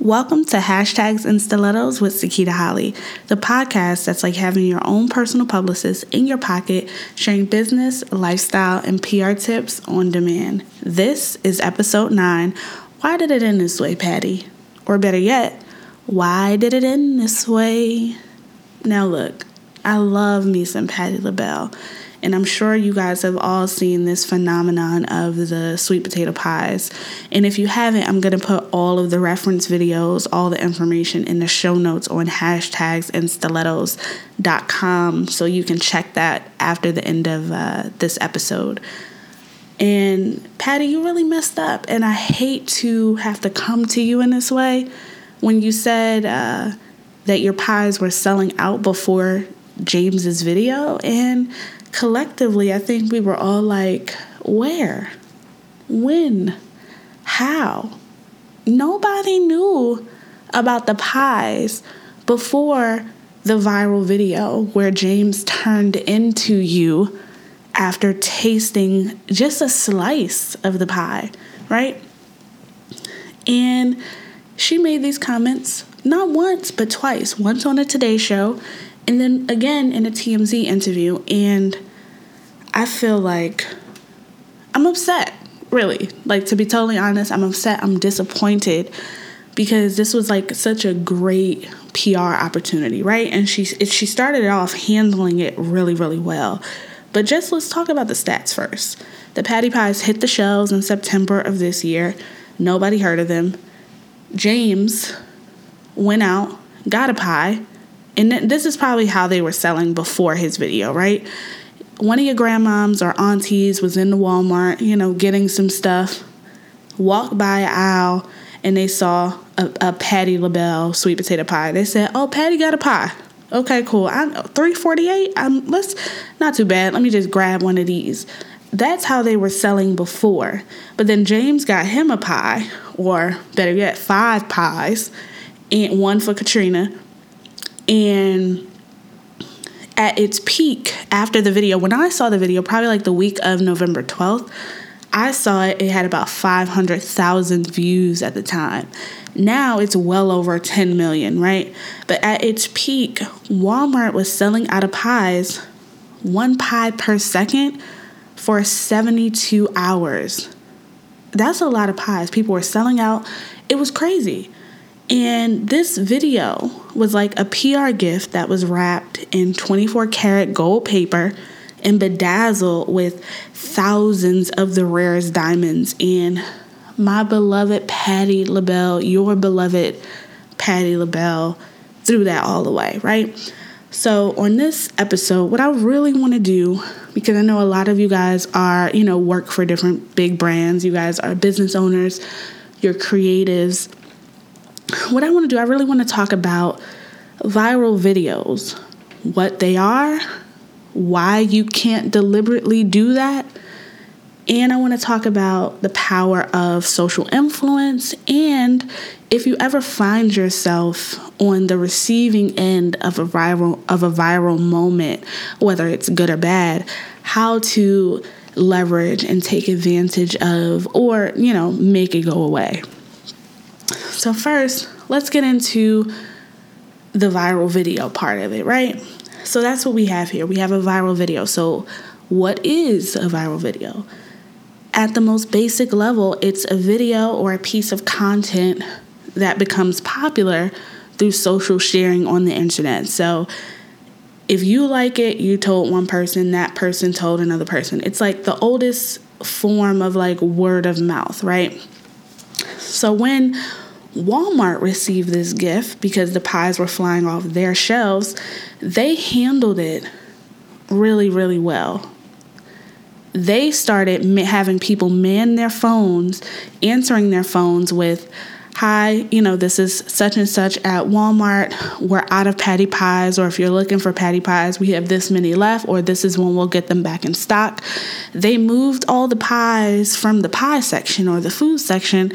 Welcome to Hashtags and Stilettos with Sakita Holley, the podcast that's like having your own personal publicist in your pocket, sharing business, lifestyle, and PR tips on demand. This is episode 9. Why did it end this way, Patti? Or better yet, why did it end this way? Now, look, I love me some Patti LaBelle. And I'm sure you guys have all seen this phenomenon of the sweet potato pies. And if you haven't, I'm going to put all of the reference videos, all the information in the show notes on hashtags and stilettos.com so you can check that after the end of uh, this episode. And Patti, you really messed up. And I hate to have to come to you in this way. When you said uh, that your pies were selling out before James's video, and collectively, I think we were all like, where? When? How? Nobody knew about the pies before the viral video where James turned into you after tasting just a slice of the pie, right? And she made these comments not once, but twice. Once on a Today Show, and then again in a TMZ interview. And I feel like I'm upset, really. Like, to be totally honest, I'm upset. I'm disappointed because this was like such a great PR opportunity, right? And she she started off handling it really, really well. But just let's talk about the stats first. The Patti Pies hit the shelves in September of this year. Nobody heard of them. James went out, got a pie, and this is probably how they were selling before his video, right? One of your grandmoms or aunties was in the Walmart, you know, getting some stuff, walked by an aisle, and they saw a, a Patti LaBelle sweet potato pie. They said, "Oh, Patti got a pie. Okay, cool. I'm 348. I'm um, let's not too bad. Let me just grab one of these." That's how they were selling before. But then James got him a pie, or better yet, five pies, and one for Katrina. And at its peak after the video, when I saw the video, probably like the week of November 12th, I saw it, it had about 500,000 views at the time. Now it's well over 10 million, right? But at its peak, Walmart was selling out of pies, one pie per second, for 72 hours. That's a lot of pies. People were selling out. It was crazy. And this video was like a PR gift that was wrapped in 24 karat gold paper and bedazzled with thousands of the rarest diamonds. And my beloved Patti LaBelle, your beloved Patti LaBelle, threw that all away, right? So, on this episode, what I really want to do, because I know a lot of you guys are, you know, work for different big brands, you guys are business owners, you're creatives what I want to do, I really want to talk about viral videos, what they are, why you can't deliberately do that. And I want to talk about the power of social influence and if you ever find yourself on the receiving end of a viral of a viral moment, whether it's good or bad, how to leverage and take advantage of or, you know, make it go away. So, first, let's get into the viral video part of it, right? So, that's what we have here. We have a viral video. So, what is a viral video? At the most basic level, it's a video or a piece of content that becomes popular through social sharing on the internet. So, if you like it, you told one person, that person told another person. It's like the oldest form of like word of mouth, right? So, when Walmart received this gift because the pies were flying off their shelves. They handled it really, really well. They started having people man their phones, answering their phones with, Hi, you know, this is such and such at Walmart. We're out of Patti pies, or if you're looking for Patti pies, we have this many left, or this is when we'll get them back in stock. They moved all the pies from the pie section or the food section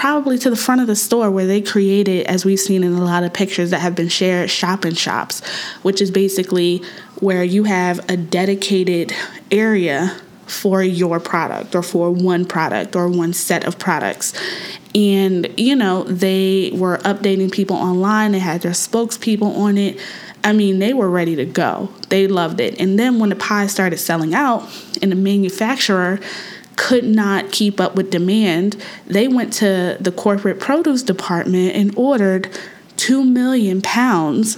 probably to the front of the store where they created, as we've seen in a lot of pictures that have been shared, shop in shops, which is basically where you have a dedicated area for your product or for one product or one set of products. And, you know, they were updating people online, they had their spokespeople on it. I mean, they were ready to go. They loved it. And then when the pie started selling out and the manufacturer could not keep up with demand, they went to the corporate produce department and ordered 2 million pounds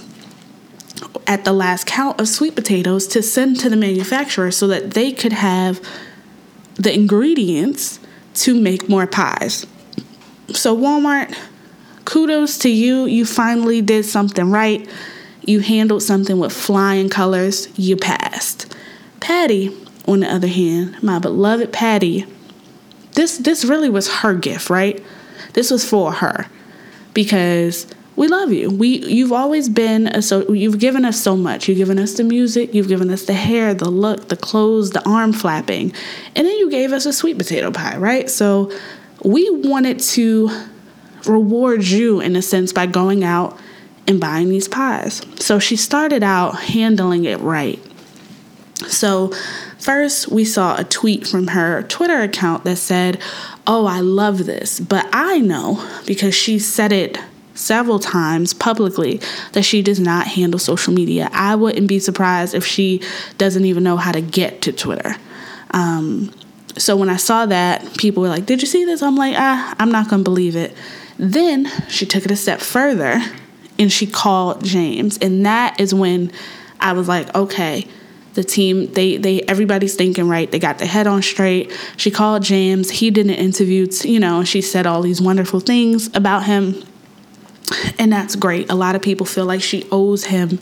at the last count of sweet potatoes to send to the manufacturer so that they could have the ingredients to make more pies. So, Walmart, kudos to you. You finally did something right. You handled something with flying colors. You passed. Patti, on the other hand, my beloved Patti, this this really was her gift, right? This was for her because we love you. We you've always been a, so you've given us so much. You've given us the music, you've given us the hair, the look, the clothes, the arm flapping, and then you gave us a sweet potato pie, right? So we wanted to reward you in a sense by going out and buying these pies. So she started out handling it right. So first we saw a tweet from her Twitter account that said, "Oh, I love this, but I know because she said it several times publicly that she does not handle social media. I wouldn't be surprised if she doesn't even know how to get to Twitter. Um, so when I saw that, people were like, Did you see this? I'm like, Ah, I'm not going to believe it. Then she took it a step further and she called James. And that is when I was like, Okay. The team, they, they, everybody's thinking right. They got their head on straight. She called James. He did an interview. you know, she said all these wonderful things about him and that's great. A lot of people feel like she owes him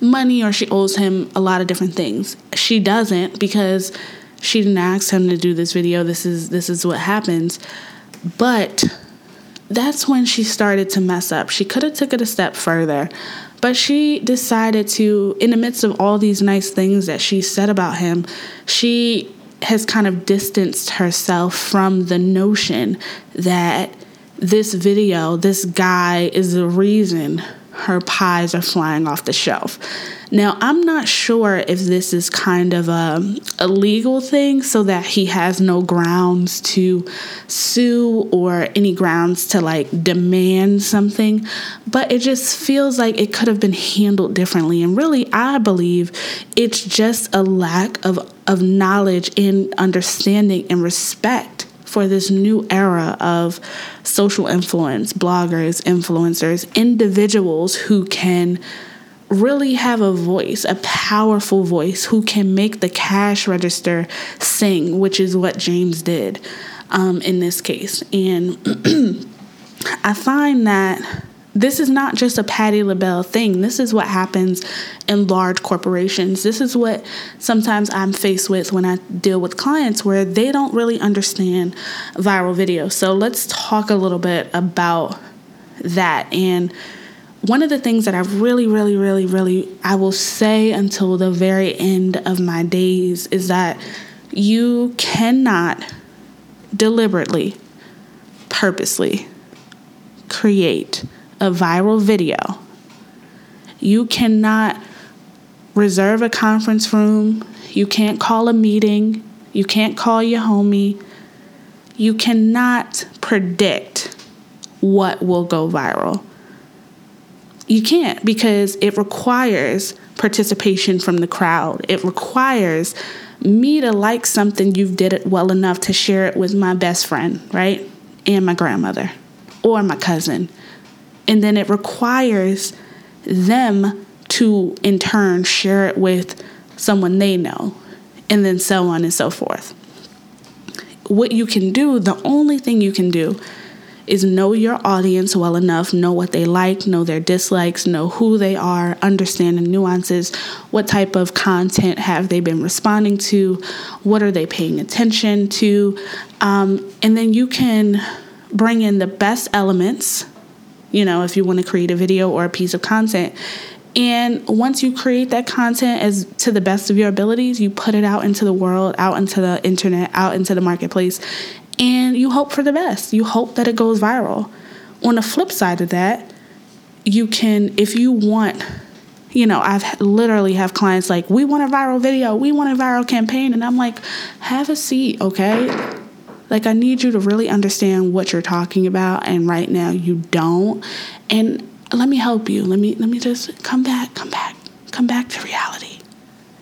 money or she owes him a lot of different things. She doesn't because she didn't ask him to do this video. This is this is what happens. But that's when she started to mess up. She could have took it a step further, but she decided to in the midst of all these nice things that she said about him, she has kind of distanced herself from the notion that this video, this guy is the reason her pies are flying off the shelf. Now, I'm not sure if this is kind of a, a legal thing so that he has no grounds to sue or any grounds to like demand something, but it just feels like it could have been handled differently. And really, I believe it's just a lack of, of knowledge and understanding and respect for this new era of social influence, bloggers, influencers, individuals who can really have a voice, a powerful voice, who can make the cash register sing, which is what James did um, in this case. And I find that this is not just a Patti LaBelle thing. This is what happens in large corporations. This is what sometimes I'm faced with when I deal with clients where they don't really understand viral video. So let's talk a little bit about that. And one of the things that I really, really, really, really, I will say until the very end of my days is that you cannot deliberately, purposely create a viral video. You cannot reserve a conference room. You can't call a meeting. You can't call your homie. You cannot predict what will go viral. You can't because it requires participation from the crowd. It requires me to like something you've did it well enough to share it with my best friend, right? And my grandmother or my cousin and then it requires them to, in turn, share it with someone they know, and then so on and so forth. What you can do, the only thing you can do, is know your audience well enough, know what they like, know their dislikes, know who they are, understand the nuances, what type of content have they been responding to, what are they paying attention to, um, and then you can bring in the best elements you know, if you want to create a video or a piece of content. And once you create that content as to the best of your abilities, you put it out into the world, out into the internet, out into the marketplace, and you hope for the best. You hope that it goes viral. On the flip side of that, you can if you want you know, I've literally have clients like, "We want a viral video, we want a viral campaign." And I'm like, "Have a seat, okay? Like, I need you to really understand what you're talking about, and right now you don't. And let me help you. Let me let me just come back, come back, come back to reality.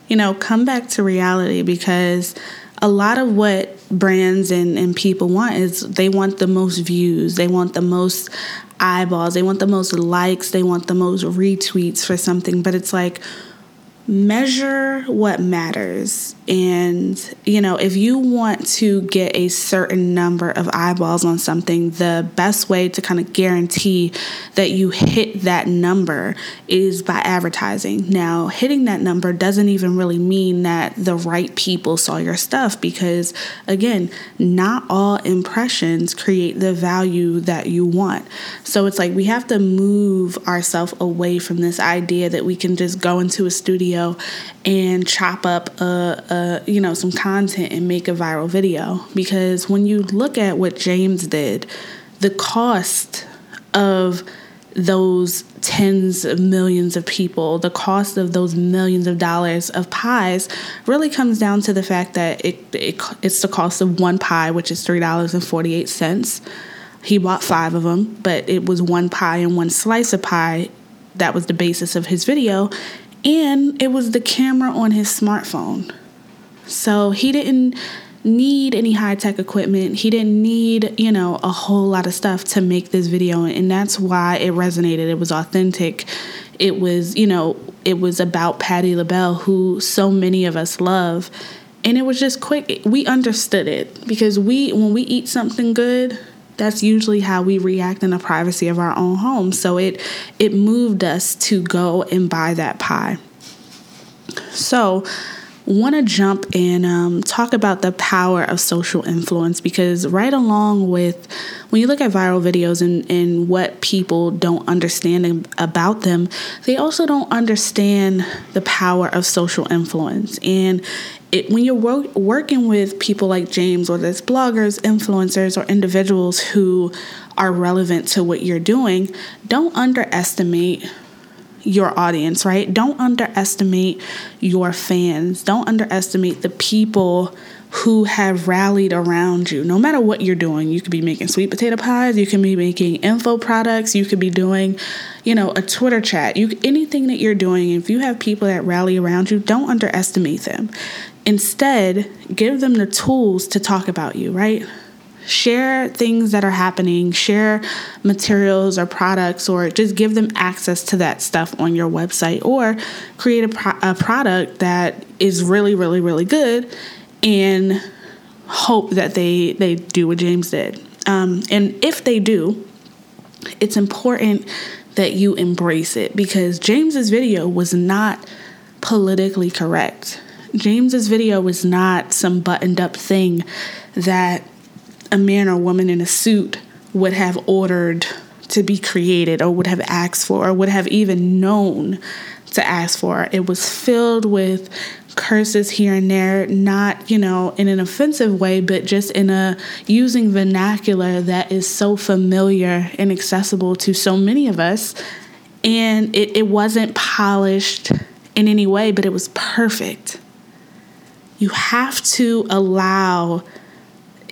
You know, come back to reality because a lot of what brands and, and people want is they want the most views, they want the most eyeballs, they want the most likes, they want the most retweets for something. But it's like, measure what matters. And, you know, if you want to get a certain number of eyeballs on something, the best way to kind of guarantee that you hit that number is by advertising. Now, hitting that number doesn't even really mean that the right people saw your stuff because, again, not all impressions create the value that you want. So it's like we have to move ourselves away from this idea that we can just go into a studio video and chop up a, a, you know some content and make a viral video because when you look at what James did the cost of those tens of millions of people, the cost of those millions of dollars of pies really comes down to the fact that it, it it's the cost of one pie, which is three dollars and forty eight cents. He bought five of them, but it was one pie and one slice of pie. That was the basis of his video, and it was the camera on his smartphone. So he didn't need any high tech equipment. He didn't need, you know, a whole lot of stuff to make this video. And that's why it resonated. It was authentic. It was, you know, it was about Patti LaBelle, who so many of us love. And it was just quick. We understood it because we, when we eat something good, that's usually how we react in the privacy of our own home. So it it moved us to go and buy that pie. So want to jump and um, talk about the power of social influence because right along with when you look at viral videos and, and what people don't understand about them they also don't understand the power of social influence and it, when you're work, working with people like James, whether it's bloggers, influencers, or individuals who are relevant to what you're doing, don't underestimate your audience, right? Don't underestimate your fans. Don't underestimate the people who have rallied around you. No matter what you're doing, you could be making sweet potato pies, you can be making info products, you could be doing, you know, a Twitter chat. You anything that you're doing, if you have people that rally around you, don't underestimate them. Instead, give them the tools to talk about you, right? Share things that are happening, share materials or products, or just give them access to that stuff on your website, or create a, pro- a product that is really, really, really good and hope that they, they do what James did. Um, and if they do, it's important that you embrace it because James's video was not politically correct. James's video was not some buttoned up thing that a man or woman in a suit would have ordered to be created or would have asked for or would have even known to ask for. It was filled with curses here and there, not, you know, in an offensive way, but just in a using vernacular that is so familiar and accessible to so many of us. And it, it wasn't polished in any way, but it was perfect you have to allow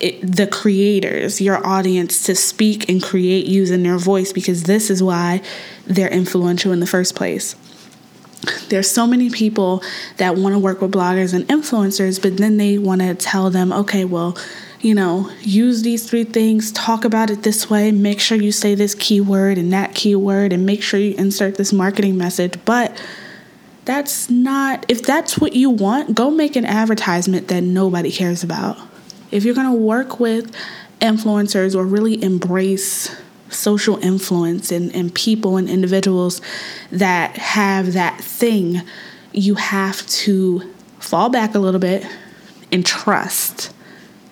it, the creators, your audience, to speak and create using their voice because this is why they're influential in the first place. There's so many people that want to work with bloggers and influencers, but then they want to tell them, okay, well, you know, use these three things, talk about it this way, make sure you say this keyword and that keyword, and make sure you insert this marketing message. But that's not, if that's what you want, go make an advertisement that nobody cares about. If you're going to work with influencers or really embrace social influence and, and people and individuals that have that thing, you have to fall back a little bit and trust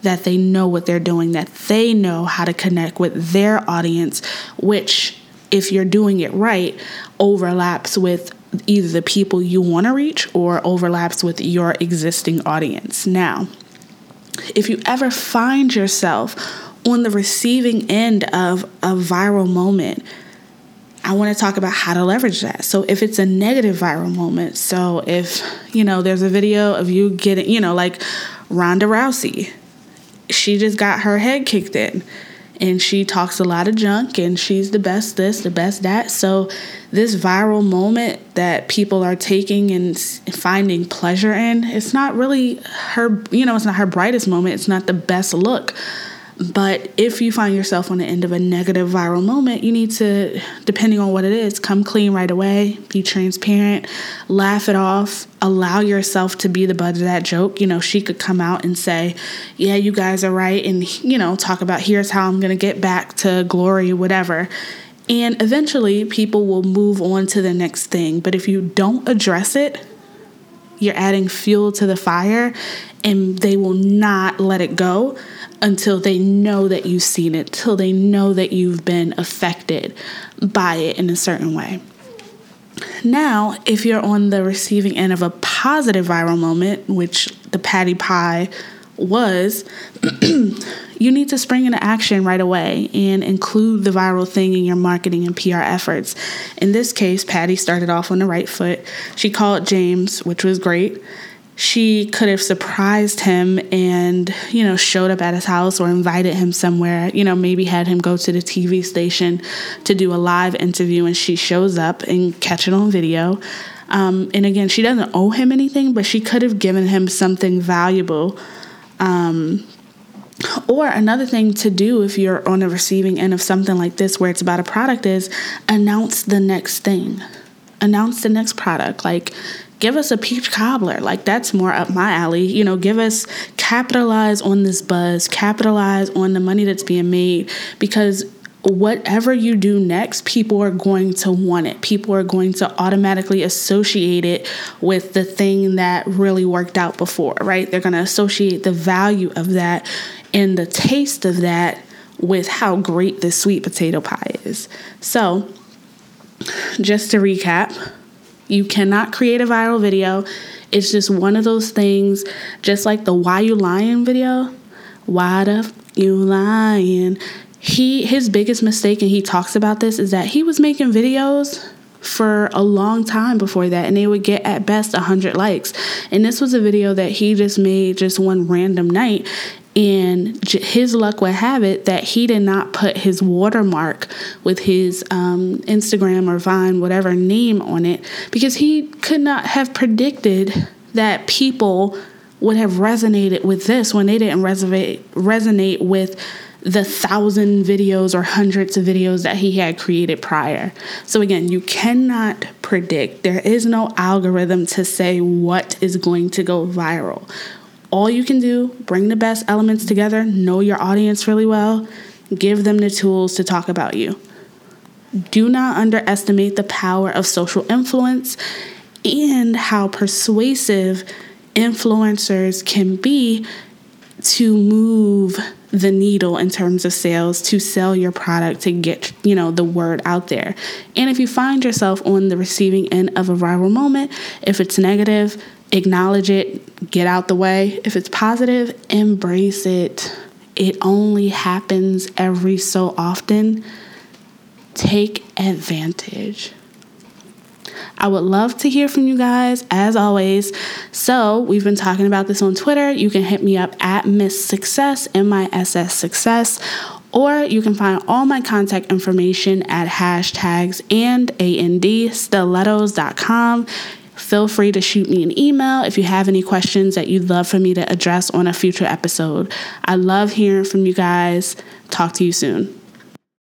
that they know what they're doing, that they know how to connect with their audience, which, if you're doing it right, overlaps with either the people you want to reach or overlaps with your existing audience. Now, if you ever find yourself on the receiving end of a viral moment, I want to talk about how to leverage that. So if it's a negative viral moment, so if, you know, there's a video of you getting, you know, like Ronda Rousey, she just got her head kicked in and she talks a lot of junk and she's the best this, the best that. So, this viral moment that people are taking and finding pleasure in, it's not really her, you know, it's not her brightest moment, it's not the best look. But if you find yourself on the end of a negative viral moment, you need to, depending on what it is, come clean right away, be transparent, laugh it off, allow yourself to be the butt of that joke. You know, she could come out and say, Yeah, you guys are right, and, you know, talk about here's how I'm going to get back to glory, whatever. And eventually, people will move on to the next thing. But if you don't address it, you're adding fuel to the fire and they will not let it go until they know that you've seen it, till they know that you've been affected by it in a certain way. Now, if you're on the receiving end of a positive viral moment, which the Patti Pie was, you need to spring into action right away and include the viral thing in your marketing and PR efforts. In this case, Patti started off on the right foot. She called James, which was great she could have surprised him and, you know, showed up at his house or invited him somewhere, you know, maybe had him go to the TV station to do a live interview and she shows up and catch it on video. Um, and again, she doesn't owe him anything, but she could have given him something valuable. Um, or another thing to do if you're on the receiving end of something like this where it's about a product is announce the next thing announce the next product like give us a peach cobbler. Like that's more up my alley. You know, give us capitalize on this buzz, capitalize on the money that's being made because whatever you do next, people are going to want it. People are going to automatically associate it with the thing that really worked out before, right? They're going to associate the value of that and the taste of that with how great this sweet potato pie is. So, just to recap, you cannot create a viral video. It's just one of those things, just like the why you lying video. Why the you lying? He his biggest mistake and he talks about this is that he was making videos for a long time before that and they would get at best 100 likes and this was a video that he just made just one random night and his luck would have it that he did not put his watermark with his um, Instagram or Vine, whatever name on it, because he could not have predicted that people would have resonated with this when they didn't resonate resonate with the thousand videos or hundreds of videos that he had created prior. So, again, you cannot predict. There is no algorithm to say what is going to go viral all you can do, bring the best elements together, know your audience really well, give them the tools to talk about you. Do not underestimate the power of social influence and how persuasive influencers can be to move the needle in terms of sales to sell your product to get you know the word out there and if you find yourself on the receiving end of a viral moment if it's negative acknowledge it, get out the way. If it's positive, embrace it. It only happens every so often. Take advantage. I would love to hear from you guys as always. So, we've been talking about this on Twitter. You can hit me up at Miss Success, M I S S Success, or you can find all my contact information at hashtags and and stilettos.com. Feel free to shoot me an email if you have any questions that you'd love for me to address on a future episode. I love hearing from you guys. Talk to you soon.